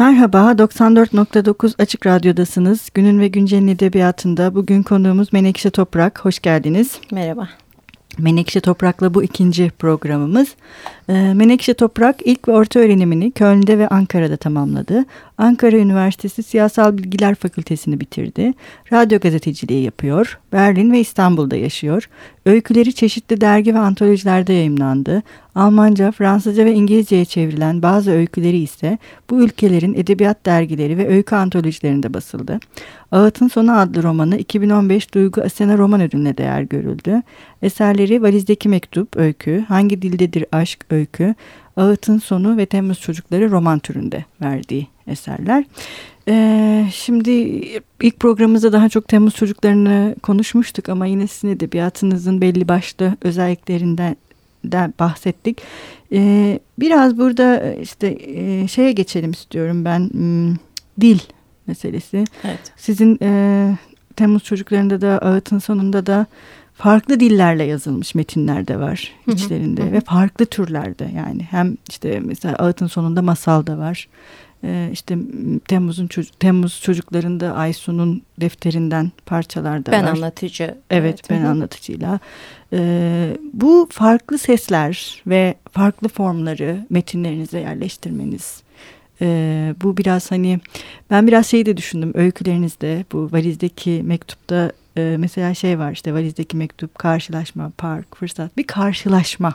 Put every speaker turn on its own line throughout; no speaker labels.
Merhaba, 94.9 Açık Radyo'dasınız. Günün ve Güncel'in edebiyatında bugün konuğumuz Menekşe Toprak. Hoş geldiniz.
Merhaba.
Menekşe Toprak'la bu ikinci programımız. Ee, Menekşe Toprak ilk ve orta öğrenimini Köln'de ve Ankara'da tamamladı. Ankara Üniversitesi Siyasal Bilgiler Fakültesini bitirdi. Radyo gazeteciliği yapıyor. Berlin ve İstanbul'da yaşıyor. Öyküleri çeşitli dergi ve antolojilerde yayımlandı. Almanca, Fransızca ve İngilizceye çevrilen bazı öyküleri ise bu ülkelerin edebiyat dergileri ve öykü antolojilerinde basıldı. Ağıt'ın Sonu adlı romanı 2015 Duygu Asena Roman Ödülü'ne değer görüldü. Eserleri Valizdeki Mektup, öykü, Hangi Dildedir Aşk, öykü, Ağıt'ın Sonu ve Temmuz Çocukları roman türünde verdiği eserler. Ee, şimdi ilk programımızda daha çok Temmuz çocuklarını konuşmuştuk ama yine sizin edebiyatınızın belli başlı özelliklerinden de bahsettik. Ee, biraz burada işte e, şeye geçelim istiyorum ben hmm, dil meselesi.
Evet.
Sizin e, Temmuz çocuklarında da ağıtın sonunda da farklı dillerle yazılmış metinler de var içlerinde hı hı. ve farklı türlerde yani hem işte mesela ağıtın sonunda masal da var. Ee, işte Temmuz'un Temmuz çocuklarında Aysun'un defterinden parçalar da
ben
var.
Ben anlatıcı. Evet,
evet ben anlatıcıyla. Ee, bu farklı sesler ve farklı formları metinlerinize yerleştirmeniz ee, bu biraz hani ben biraz şeyi de düşündüm öykülerinizde bu valizdeki mektupta e, mesela şey var işte valizdeki mektup karşılaşma park fırsat bir karşılaşma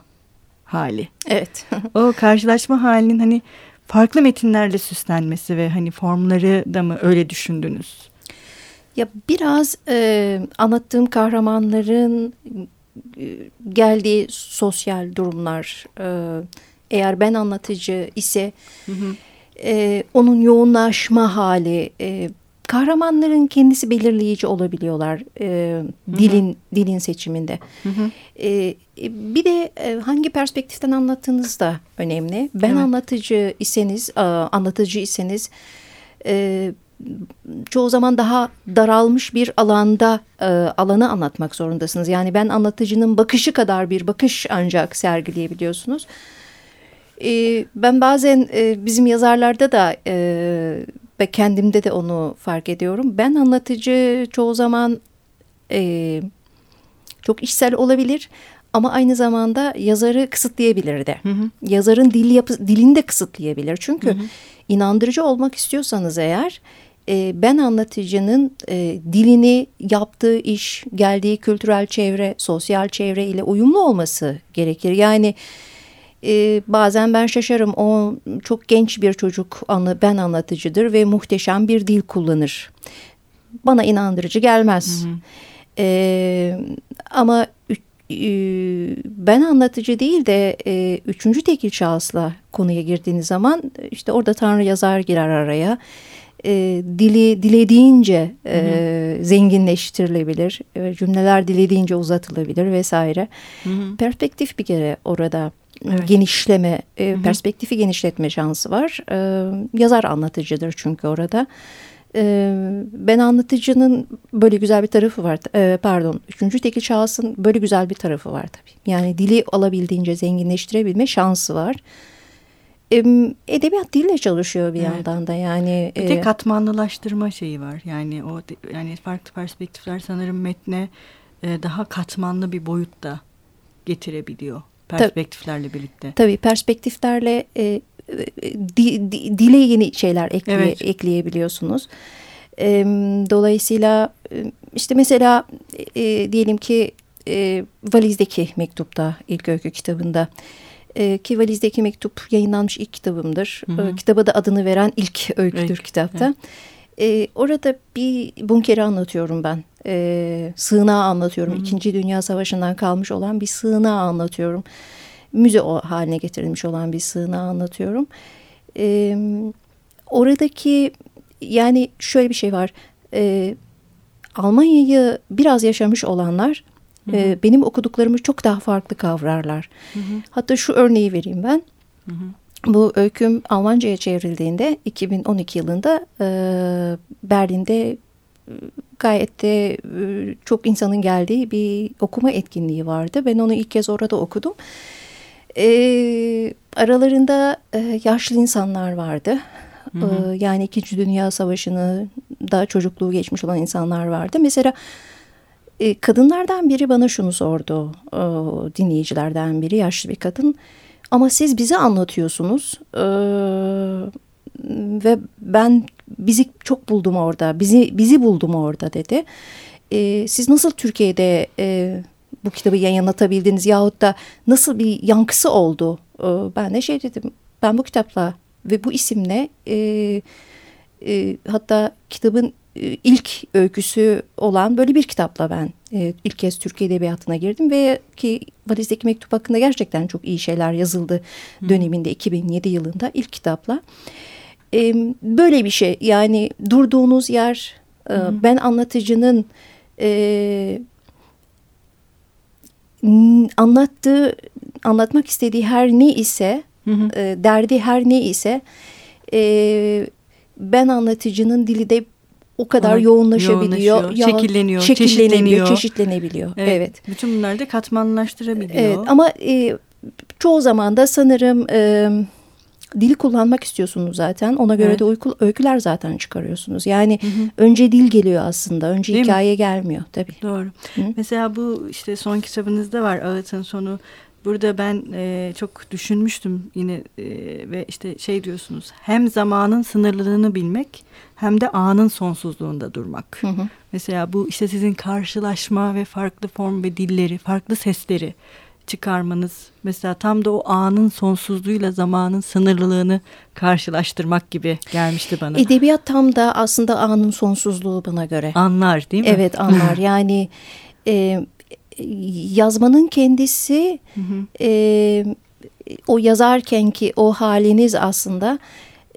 hali.
Evet.
o karşılaşma halinin hani farklı metinlerle süslenmesi ve hani formları da mı öyle düşündünüz?
Ya biraz e, anlattığım kahramanların e, geldiği sosyal durumlar e, eğer ben anlatıcı ise hı hı. E, onun yoğunlaşma hali e, kahramanların kendisi belirleyici olabiliyorlar e, dilin hı hı. dilin seçiminde. Hı hı. E, bir de e, hangi perspektiften anlattığınız da önemli. Ben evet. anlatıcı iseniz, e, anlatıcı iseniz e, çoğu zaman daha daralmış bir alanda e, alanı anlatmak zorundasınız. Yani ben anlatıcının bakışı kadar bir bakış ancak sergileyebiliyorsunuz. E, ben bazen e, bizim yazarlarda da e, ve kendimde de onu fark ediyorum. Ben anlatıcı çoğu zaman e, çok işsel olabilir ama aynı zamanda yazarı kısıtlayabilir de. Hı hı. Yazarın dil yapı, dilini de kısıtlayabilir. Çünkü hı hı. inandırıcı olmak istiyorsanız eğer e, ben anlatıcının e, dilini yaptığı iş, geldiği kültürel çevre, sosyal çevre ile uyumlu olması gerekir. Yani e, bazen ben şaşarım o çok genç bir çocuk anla, ben anlatıcıdır ve muhteşem bir dil kullanır. Bana inandırıcı gelmez. Hı hı. E, ama ben anlatıcı değil de e, üçüncü tekil şahısla konuya girdiğiniz zaman işte orada Tanrı yazar girer araya. E, dili dilediğince e, zenginleştirilebilir, e, cümleler dilediğince uzatılabilir vesaire. Hı hı. Perspektif bir kere orada evet. genişleme, e, Hı -hı. perspektifi genişletme şansı var. E, yazar anlatıcıdır çünkü orada. E, ben anlatıcının böyle güzel bir tarafı var. E, pardon, üçüncü tekil şahsın böyle güzel bir tarafı var tabii. Yani dili alabildiğince zenginleştirebilme şansı var. E, edebiyat dille çalışıyor bir evet. yandan da yani.
Bir de katmanlılaştırma şeyi var. Yani o yani farklı perspektifler sanırım metne e, daha katmanlı bir boyutta getirebiliyor perspektiflerle birlikte.
Tabii perspektiflerle e, di, di, dile yeni şeyler ekleye, evet. ekleyebiliyorsunuz. E, dolayısıyla işte mesela e, diyelim ki e, valizdeki mektupta ilk öykü kitabında e, ki valizdeki mektup yayınlanmış ilk kitabımdır. Hı hı. E, kitaba da adını veren ilk öyküdür ilk, kitapta. Evet. E, orada bir bunkeri anlatıyorum ben. E, sığınağı anlatıyorum. Hı -hı. İkinci Dünya Savaşı'ndan kalmış olan bir sığınağı anlatıyorum. Müze o haline getirilmiş olan bir sığınağı anlatıyorum. E, oradaki yani şöyle bir şey var. E, Almanya'yı biraz yaşamış olanlar Hı -hı. E, benim okuduklarımı çok daha farklı kavrarlar. Hı -hı. Hatta şu örneği vereyim ben. Hı -hı. Bu öyküm Almanca'ya çevrildiğinde 2012 yılında e, Berlin'de e, gayet de e, çok insanın geldiği bir okuma etkinliği vardı. Ben onu ilk kez orada okudum. E, aralarında e, yaşlı insanlar vardı. Hı hı. E, yani İkinci Dünya Savaşı'nı da çocukluğu geçmiş olan insanlar vardı. Mesela e, kadınlardan biri bana şunu sordu. E, dinleyicilerden biri yaşlı bir kadın. Ama siz bize anlatıyorsunuz. E, ve ben bizi çok buldum orada. Bizi bizi buldum orada dedi. E, siz nasıl Türkiye'de e, bu kitabı yayınlatabildiniz yahut da nasıl bir yankısı oldu? E, ben de şey dedim. Ben bu kitapla ve bu isimle e, e, hatta kitabın e, ilk öyküsü olan böyle bir kitapla ben e, ilk kez Türkiye Edebiyatı'na girdim ve ki Valizdeki Mektup hakkında gerçekten çok iyi şeyler yazıldı Hı. döneminde 2007 yılında ilk kitapla. E, böyle bir şey yani durduğunuz yer e, ben anlatıcının e, anlattığı anlatmak istediği her ne ise hı hı. E, derdi her ne ise e, ben anlatıcının dili de o kadar Ona yoğunlaşabiliyor.
Yoğunlaşıyor, şekilleniyor,
çeşitleniyor, çeşitlenebiliyor. Evet. evet.
Bütün bunları da katmanlaştırabiliyor.
Evet ama e, çoğu zaman da sanırım e, dili kullanmak istiyorsunuz zaten. Ona göre evet. de uyku, öyküler zaten çıkarıyorsunuz. Yani hı hı. önce dil geliyor aslında. Önce Değil hikaye mi? gelmiyor tabii.
Doğru. Hı? Mesela bu işte son kitabınızda var Ağıt'ın sonu. Burada ben e, çok düşünmüştüm yine e, ve işte şey diyorsunuz hem zamanın sınırlılığını bilmek hem de anın sonsuzluğunda durmak. Hı hı. Mesela bu işte sizin karşılaşma ve farklı form ve dilleri, farklı sesleri çıkarmanız mesela tam da o anın sonsuzluğuyla zamanın sınırlılığını karşılaştırmak gibi gelmişti bana.
Edebiyat tam da aslında anın sonsuzluğu bana göre.
Anlar değil mi?
Evet anlar yani e, yazmanın kendisi hı hı. E, o yazarken ki o haliniz aslında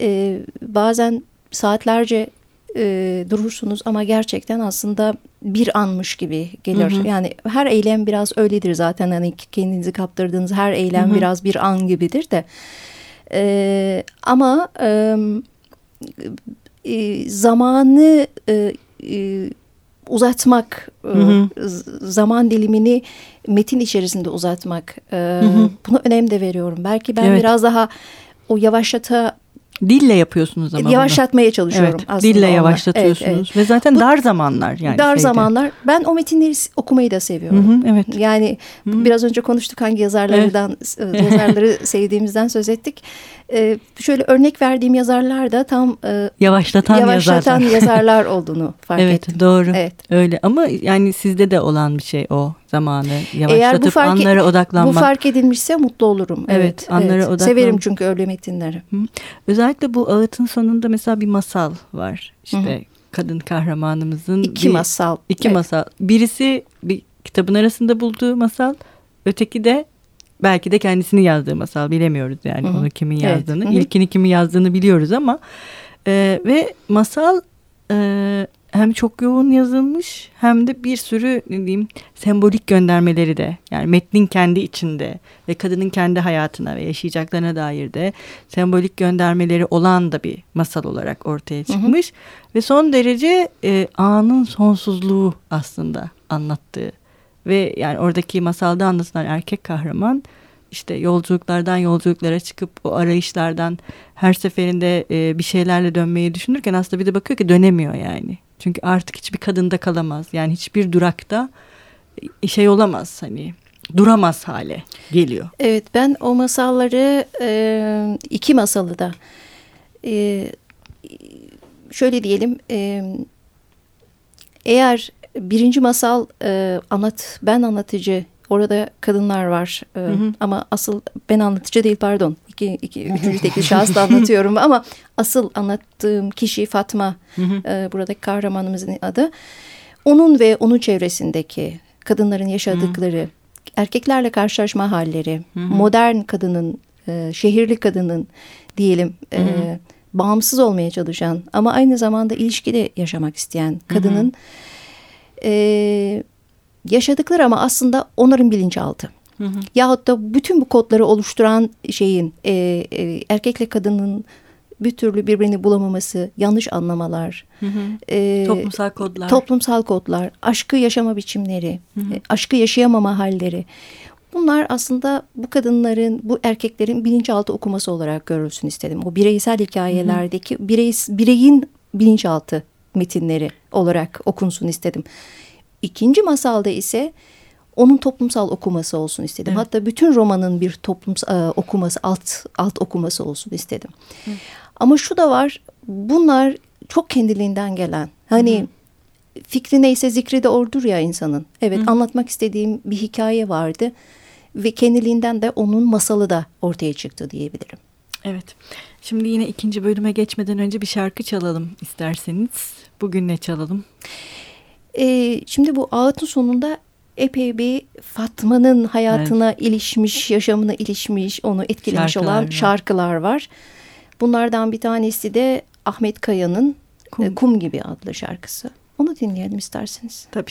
e, bazen saatlerce e, durursunuz ama gerçekten aslında bir anmış gibi gelir. Hı hı. Yani her eylem biraz öyledir zaten hani kendinizi kaptırdığınız her eylem hı hı. biraz bir an gibidir de. E, ama e, e, zamanı e, e, uzatmak, e, hı hı. zaman dilimini metin içerisinde uzatmak hı hı. buna önem de veriyorum. Belki ben evet. biraz daha o yavaşlata
Dille yapıyorsunuz ama
Yavaşlatmaya bunu. çalışıyorum evet,
aslında. Dille yavaşlatıyorsunuz evet, evet. ve zaten Bu, dar zamanlar yani.
Dar şeyde. zamanlar. Ben o metinleri okumayı da seviyorum. Hı hı, evet. Yani hı hı. biraz önce konuştuk hangi yazarlardan evet. yazarları sevdiğimizden söz ettik. Ee, şöyle örnek verdiğim yazarlar da tam
e, yavaşlatan,
yavaşlatan yazarlar. yazarlar olduğunu fark
evet,
ettim.
Evet doğru. Evet. Öyle ama yani sizde de olan bir şey o zamanı yavaşlatıp Eğer bu fark, anlara odaklanmak.
Bu fark edilmişse mutlu olurum. Evet, evet anlara evet. odaklanmak. Severim çünkü öyle metinleri. Hı.
Özellikle bu ağıtın sonunda mesela bir masal var. İşte Hı. kadın kahramanımızın.
iki bir, masal.
İki evet. masal. Birisi bir kitabın arasında bulduğu masal. Öteki de belki de kendisini yazdığı masal bilemiyoruz yani Hı-hı. onu kimin yazdığını. Evet. İlkini kimin yazdığını biliyoruz ama e, ve masal e, hem çok yoğun yazılmış hem de bir sürü ne diyeyim sembolik göndermeleri de yani metnin kendi içinde ve kadının kendi hayatına ve yaşayacaklarına dair de sembolik göndermeleri olan da bir masal olarak ortaya çıkmış hı hı. ve son derece e, anın sonsuzluğu aslında anlattığı ve yani oradaki masalda anlatılan erkek kahraman işte yolculuklardan yolculuklara çıkıp o arayışlardan her seferinde e, bir şeylerle dönmeyi düşünürken aslında bir de bakıyor ki dönemiyor yani. Çünkü artık hiçbir kadında kalamaz. Yani hiçbir durakta e, şey olamaz hani duramaz hale geliyor.
Evet ben o masalları e, iki masalı da e, şöyle diyelim e, eğer birinci masal e, anlat ben anlatıcı orada kadınlar var e, hı hı. ama asıl ben anlatıcı değil pardon iki, iki üçüncü tekil şahısla anlatıyorum ama asıl anlattığım kişi Fatma. E, buradaki kahramanımızın adı onun ve onun çevresindeki kadınların yaşadıkları erkeklerle karşılaşma halleri modern kadının e, şehirli kadının diyelim. E, bağımsız olmaya çalışan ama aynı zamanda ilişkide yaşamak isteyen kadının e, yaşadıkları ama aslında onların bilinçaltı. Hı hı. Yahut da bütün bu kodları oluşturan şeyin e, e, erkekle kadının bir türlü birbirini bulamaması, yanlış anlamalar,
hı hı. E, toplumsal kodlar,
toplumsal kodlar, aşkı yaşama biçimleri, hı hı. E, aşkı yaşayamama halleri. Bunlar aslında bu kadınların, bu erkeklerin bilinçaltı okuması olarak görülsün istedim. O bireysel hikayelerdeki birey, bireyin bilinçaltı metinleri olarak okunsun istedim. İkinci masalda ise onun toplumsal okuması olsun istedim. Evet. Hatta bütün romanın bir toplumsal okuması, alt alt okuması olsun istedim. Hı. Ama şu da var, bunlar çok kendiliğinden gelen. Hani Hı. fikri neyse zikri de ordur ya insanın. Evet, Hı. anlatmak istediğim bir hikaye vardı ve kendiliğinden de onun masalı da ortaya çıktı diyebilirim.
Evet. Şimdi yine ikinci bölüme geçmeden önce bir şarkı çalalım isterseniz. Bugün ne çalalım?
Ee, şimdi bu ağıtın sonunda epey bir Fatma'nın hayatına evet. ilişmiş, yaşamına ilişmiş, onu etkilemiş şarkılar olan var. şarkılar var. Bunlardan bir tanesi de Ahmet Kaya'nın Kum. Kum gibi adlı şarkısı. Onu dinleyelim isterseniz.
Tabii.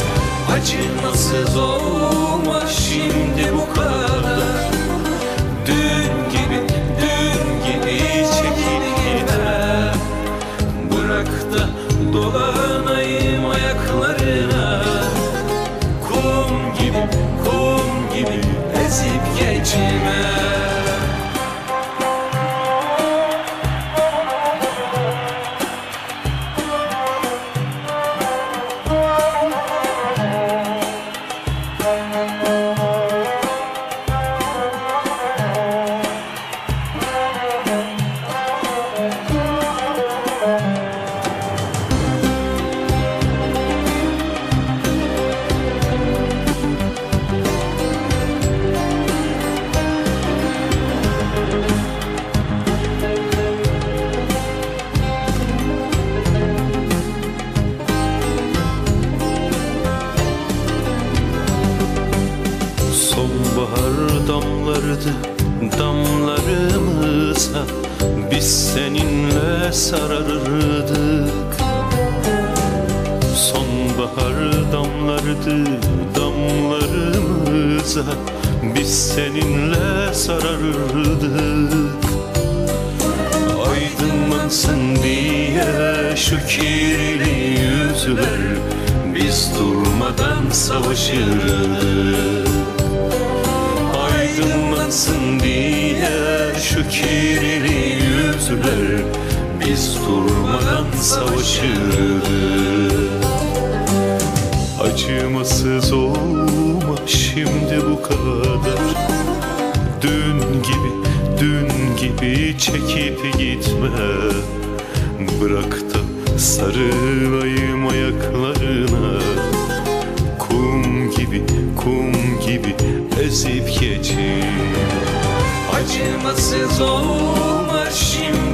Acımasız olma şimdi seninle sararırdık. Sonbahar damlardı damlarımıza Biz seninle sararırdık. Aydınlansın diye şu kirli yüzler. Biz durmadan savaşırdık Aydınlansın diye şu kirli yüzler kötüler Biz durmadan savaşırdık Acımasız olma şimdi
bu kadar.
Dün gibi, dün gibi çekip gitme. Bırak da sarılayım ayaklarına. Kum gibi, kum gibi ezip geçin Acımasız olma şimdi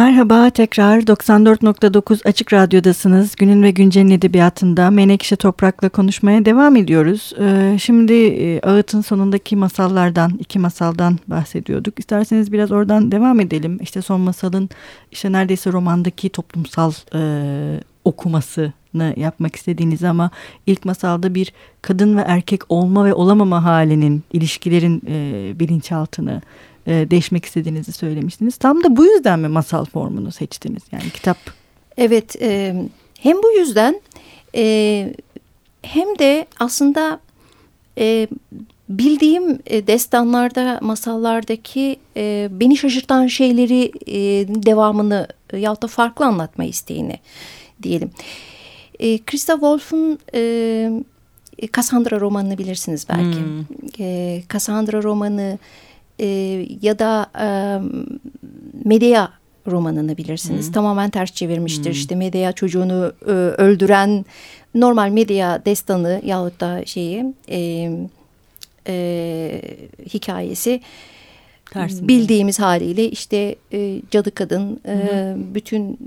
Merhaba tekrar 94.9 Açık Radyo'dasınız. Günün ve Güncel'in edebiyatında Menekşe Toprak'la konuşmaya devam ediyoruz. Ee, şimdi e, Ağıt'ın sonundaki masallardan, iki masaldan bahsediyorduk. İsterseniz biraz oradan devam edelim. İşte son masalın işte neredeyse romandaki toplumsal e, okuması yapmak istediğiniz ama ilk masalda bir kadın ve erkek olma ve olamama halinin ilişkilerin e, bilinçaltını e, değişmek istediğinizi söylemiştiniz. Tam da bu yüzden mi masal formunu seçtiniz yani kitap?
Evet e, hem bu yüzden e, hem de aslında e, bildiğim e, destanlarda, masallardaki e, beni şaşırtan şeyleri e, devamını e, yahut da farklı anlatma isteğini diyelim. E, Christa Wolf'un e, Cassandra romanını bilirsiniz belki. Hmm. E, Cassandra romanı e, ya da e, Medea romanını bilirsiniz. Hmm. Tamamen ters çevirmiştir. Hmm. İşte Medea çocuğunu e, öldüren normal Medea destanı yahut da şeyi e, e, hikayesi Tersinde. bildiğimiz haliyle işte e, cadı kadın e, bütün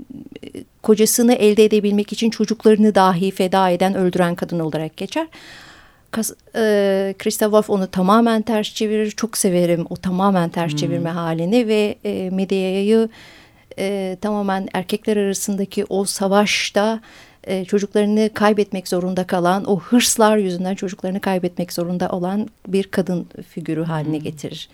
e, kocasını elde edebilmek için çocuklarını dahi feda eden öldüren kadın olarak geçer. E, Christa Wolf onu tamamen ters çevirir. Çok severim o tamamen ters hmm. çevirme halini ve e, Medea'yı e, tamamen erkekler arasındaki o savaşta e, çocuklarını kaybetmek zorunda kalan o hırslar yüzünden çocuklarını kaybetmek zorunda olan bir kadın figürü haline hmm. getirir.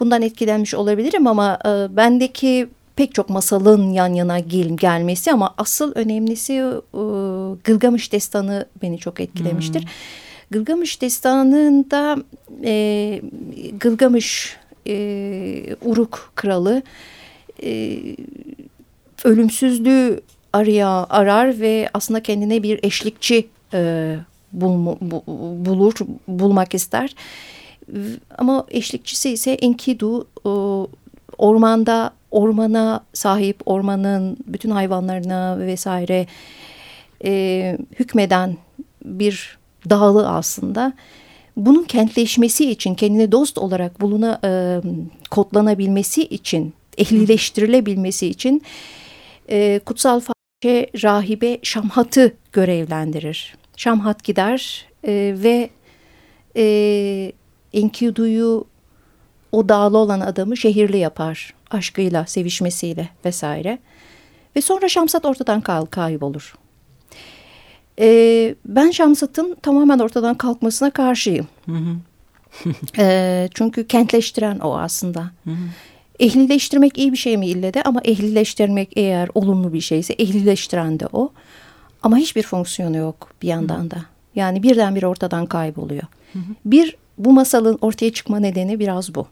Bundan etkilenmiş olabilirim ama e, bendeki pek çok masalın yan yana gel gelmesi ama asıl önemlisi e, Gılgamış Destanı beni çok etkilemiştir. Hmm. Gılgamış Destanı'nda e, Gılgamış e, Uruk kralı e, ölümsüzlüğü araya arar ve aslında kendine bir eşlikçi e, bul, bu, bulur, bulmak ister. Ama eşlikçisi ise Enkidu ormanda ormana sahip ormanın bütün hayvanlarına vesaire e, hükmeden bir dağlı aslında. Bunun kentleşmesi için kendine dost olarak buluna e, kodlanabilmesi için ehlileştirilebilmesi için e, kutsal fahişe rahibe Şamhat'ı görevlendirir. Şamhat gider e, ve e, Enkidu'yu o dağlı olan adamı şehirli yapar. Aşkıyla, sevişmesiyle vesaire. Ve sonra Şamsat ortadan kay kaybolur. Ee, ben Şamsat'ın tamamen ortadan kalkmasına karşıyım. Hı hı. ee, çünkü kentleştiren o aslında. Hı hı. Ehlileştirmek iyi bir şey mi ille de ama ehlileştirmek eğer olumlu bir şeyse ehlileştiren de o. Ama hiçbir fonksiyonu yok bir yandan da. Yani birdenbire ortadan kayboluyor. Hı hı. Bir bu masalın ortaya çıkma nedeni biraz bu.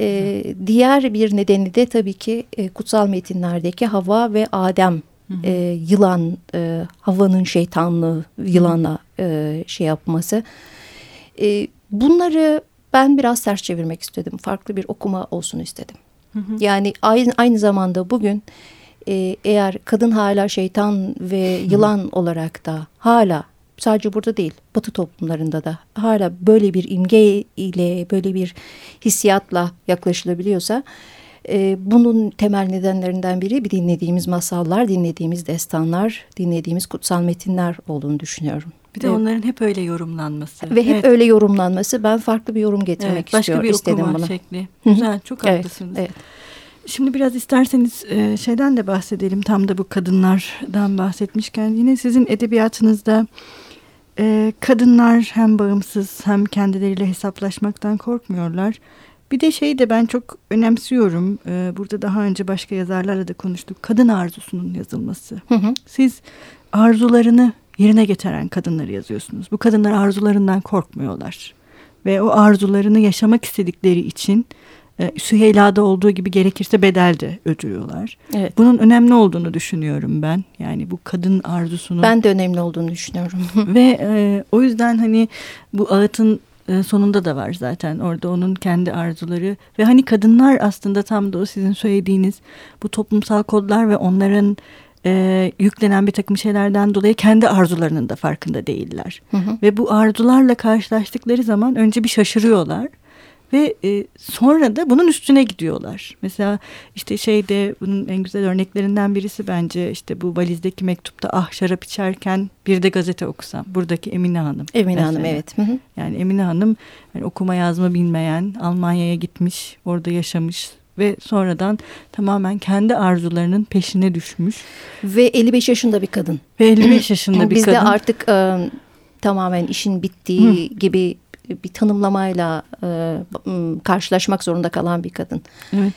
Ee, diğer bir nedeni de tabii ki e, kutsal metinlerdeki Hava ve Adem E, yılan, e, havanın şeytanlığı yılana e, şey yapması. E, bunları ben biraz ters çevirmek istedim. Farklı bir okuma olsun istedim. Hı hı. Yani aynı, aynı zamanda bugün e, eğer kadın hala şeytan ve yılan hı. olarak da hala sadece burada değil batı toplumlarında da hala böyle bir imge ile böyle bir hissiyatla yaklaşılabiliyorsa e, bunun temel nedenlerinden biri bir dinlediğimiz masallar, dinlediğimiz destanlar, dinlediğimiz kutsal metinler olduğunu düşünüyorum.
Bir de onların hep öyle yorumlanması.
Ve hep evet. öyle yorumlanması. Ben farklı bir yorum getirmek evet, başka istiyorum. Başka bir okuma bunu.
şekli. Güzel, çok haklısınız. Evet, evet. Şimdi biraz isterseniz e, şeyden de bahsedelim. Tam da bu kadınlardan bahsetmişken yine sizin edebiyatınızda e, kadınlar hem bağımsız hem kendileriyle hesaplaşmaktan korkmuyorlar. Bir de şey de ben çok önemsiyorum. E, burada daha önce başka yazarlarla da konuştuk. Kadın arzusunun yazılması. Hı hı. Siz arzularını yerine getiren kadınları yazıyorsunuz. Bu kadınlar arzularından korkmuyorlar. Ve o arzularını yaşamak istedikleri için e, Süheyla'da olduğu gibi gerekirse bedel de ödüyorlar.
Evet.
Bunun önemli olduğunu düşünüyorum ben. Yani bu kadın arzusunu.
Ben de önemli olduğunu düşünüyorum.
Ve e, o yüzden hani bu ağıtın sonunda da var zaten orada onun kendi arzuları ve hani kadınlar aslında tam da o sizin söylediğiniz bu toplumsal kodlar ve onların e, yüklenen bir takım şeylerden dolayı kendi arzularının da farkında değiller.
Hı hı.
Ve bu arzularla karşılaştıkları zaman önce bir şaşırıyorlar. Ve e, sonra da bunun üstüne gidiyorlar. Mesela işte şeyde bunun en güzel örneklerinden birisi bence işte bu valizdeki mektupta ah şarap içerken bir de gazete okusam. Buradaki Emine Hanım.
Emine
mesela.
Hanım evet. Hı hı.
Yani Emine Hanım yani okuma yazma bilmeyen Almanya'ya gitmiş orada yaşamış ve sonradan tamamen kendi arzularının peşine düşmüş.
Ve 55 yaşında bir kadın.
Ve 55 yaşında bir
Bizde
kadın.
artık e, tamamen işin bittiği gibi bir tanımlamayla e, karşılaşmak zorunda kalan bir kadın.
Evet.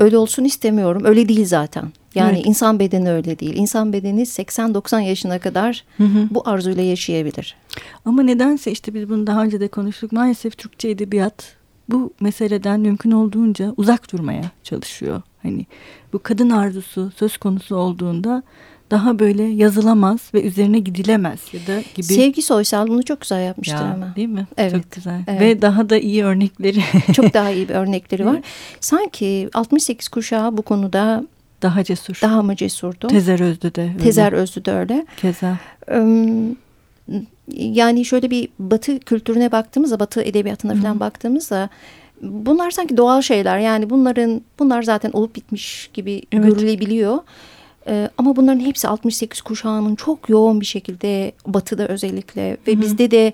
Öyle olsun istemiyorum. Öyle değil zaten. Yani
Evet.
insan bedeni öyle değil. İnsan bedeni 80-90 yaşına kadar
Hı hı.
bu arzuyla yaşayabilir.
Ama nedense işte biz bunu daha önce de konuştuk. Maalesef Türkçe edebiyat bu meseleden mümkün olduğunca uzak durmaya çalışıyor. Hani bu kadın arzusu söz konusu olduğunda daha böyle yazılamaz ve üzerine gidilemez ya da gibi.
Sevgi Soysal bunu çok güzel yapmıştır
Ya,
ama.
Değil mi?
Evet,
Çok güzel.
evet.
Ve daha da iyi örnekleri
Çok daha iyi bir örnekleri var. Sanki 68 kuşağı bu konuda
daha cesur.
daha mı cesurdu?
Tezer Özlü de öyle.
Tezer Özlü de öyle.
Keza.
Yani şöyle bir batı kültürüne baktığımızda, batı edebiyatına falan baktığımızda bunlar sanki doğal şeyler. Yani bunların bunlar zaten olup bitmiş gibi
Evet.
görülebiliyor. Ee, ama bunların hepsi 68 kuşağının çok yoğun bir şekilde batıda özellikle ve bizde de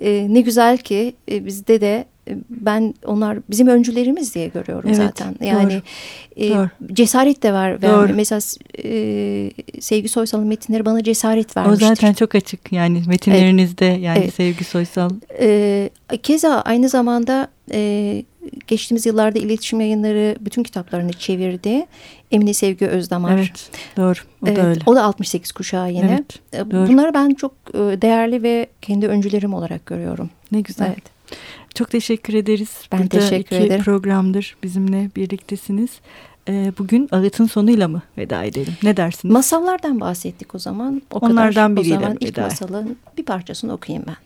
e, ne güzel ki e, bizde de e, ben onlar bizim öncülerimiz diye görüyorum
Evet,
zaten. Yani e,
Doğru.
cesaret de var.
Doğru.
Mesela e, Sevgi Soysal'ın metinleri bana cesaret
O
vermiştir.
zaten çok açık yani metinlerinizde yani
Evet.
Sevgi Soysal.
Ee, keza aynı zamanda e, geçtiğimiz yıllarda iletişim yayınları bütün kitaplarını çevirdi. Emine Sevgi Özdamar.
Evet doğru o
Evet,
da öyle.
o da 68 kuşağı yine.
Evet,
Ee,
doğru.
Bunları ben çok e, değerli ve kendi öncülerim olarak görüyorum.
Ne güzel.
Evet.
Çok teşekkür ederiz.
Ben
Burada
teşekkür
iki
ederim.
programdır bizimle birliktesiniz. Ee, bugün ağıtın sonuyla mı veda edelim? Ne dersiniz?
Masallardan bahsettik o zaman. O
Onlardan
kadar. O
biriyle
zaman ilk
veda.
masalın bir parçasını okuyayım ben.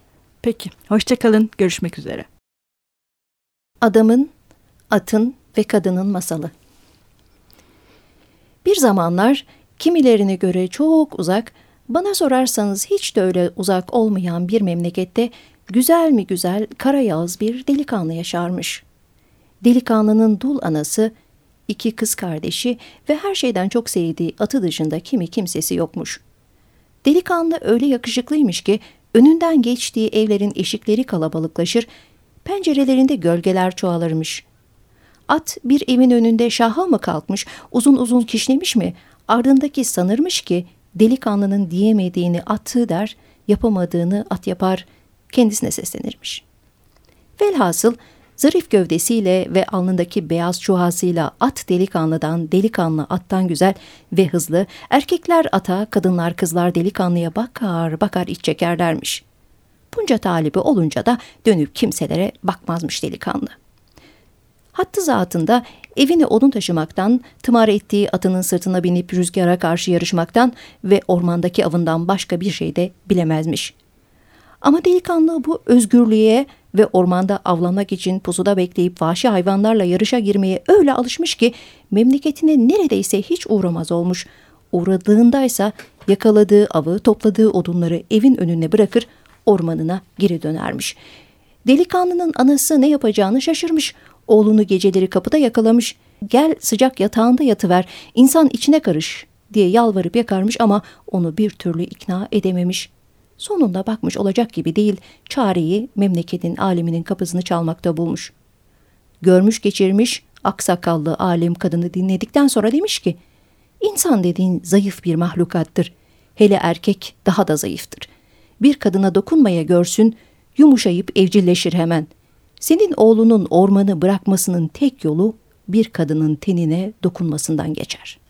Peki. Hoşçakalın. Görüşmek üzere.
Adamın, atın ve kadının masalı. Bir zamanlar kimilerine göre çok uzak, bana sorarsanız hiç de öyle uzak olmayan bir memlekette güzel mi güzel karayağız bir delikanlı yaşarmış. Delikanlının dul anası, iki kız kardeşi ve her şeyden çok sevdiği atı dışında kimi kimsesi yokmuş. Delikanlı öyle yakışıklıymış ki önünden geçtiği evlerin eşikleri kalabalıklaşır, pencerelerinde gölgeler çoğalırmış. At bir evin önünde şaha mı kalkmış, uzun uzun kişnemiş mi, ardındaki sanırmış ki delikanlının diyemediğini atı der, yapamadığını at yapar, kendisine seslenirmiş. Velhasıl zarif gövdesiyle ve alnındaki beyaz çuhasıyla at delikanlıdan, delikanlı attan güzel ve hızlı, erkekler ata, kadınlar kızlar delikanlıya bakar bakar iç çekerlermiş. Bunca talibi olunca da dönüp kimselere bakmazmış delikanlı. Hattı zatında evine odun taşımaktan, tımar ettiği atının sırtına binip rüzgara karşı yarışmaktan ve ormandaki avından başka bir şey de bilemezmiş. Ama delikanlı bu özgürlüğe ve ormanda avlanmak için pusuda bekleyip vahşi hayvanlarla yarışa girmeye öyle alışmış ki memleketine neredeyse hiç uğramaz olmuş. Uğradığındaysa yakaladığı avı, topladığı odunları evin önüne bırakır, ormanına geri dönermiş. Delikanlının anası ne yapacağını şaşırmış. Oğlunu geceleri kapıda yakalamış. Gel sıcak yatağında yatıver, insan içine karış diye yalvarıp yakarmış ama onu bir türlü ikna edememiş. Sonunda bakmış olacak gibi değil, çareyi memleketin aleminin kapısını çalmakta bulmuş. Görmüş geçirmiş, aksakallı alim kadını dinledikten sonra demiş ki, İnsan dediğin zayıf bir mahlukattır. Hele erkek daha da zayıftır. Bir kadına dokunmaya görsün, yumuşayıp evcilleşir hemen. Senin oğlunun ormanı bırakmasının tek yolu bir kadının tenine dokunmasından geçer.''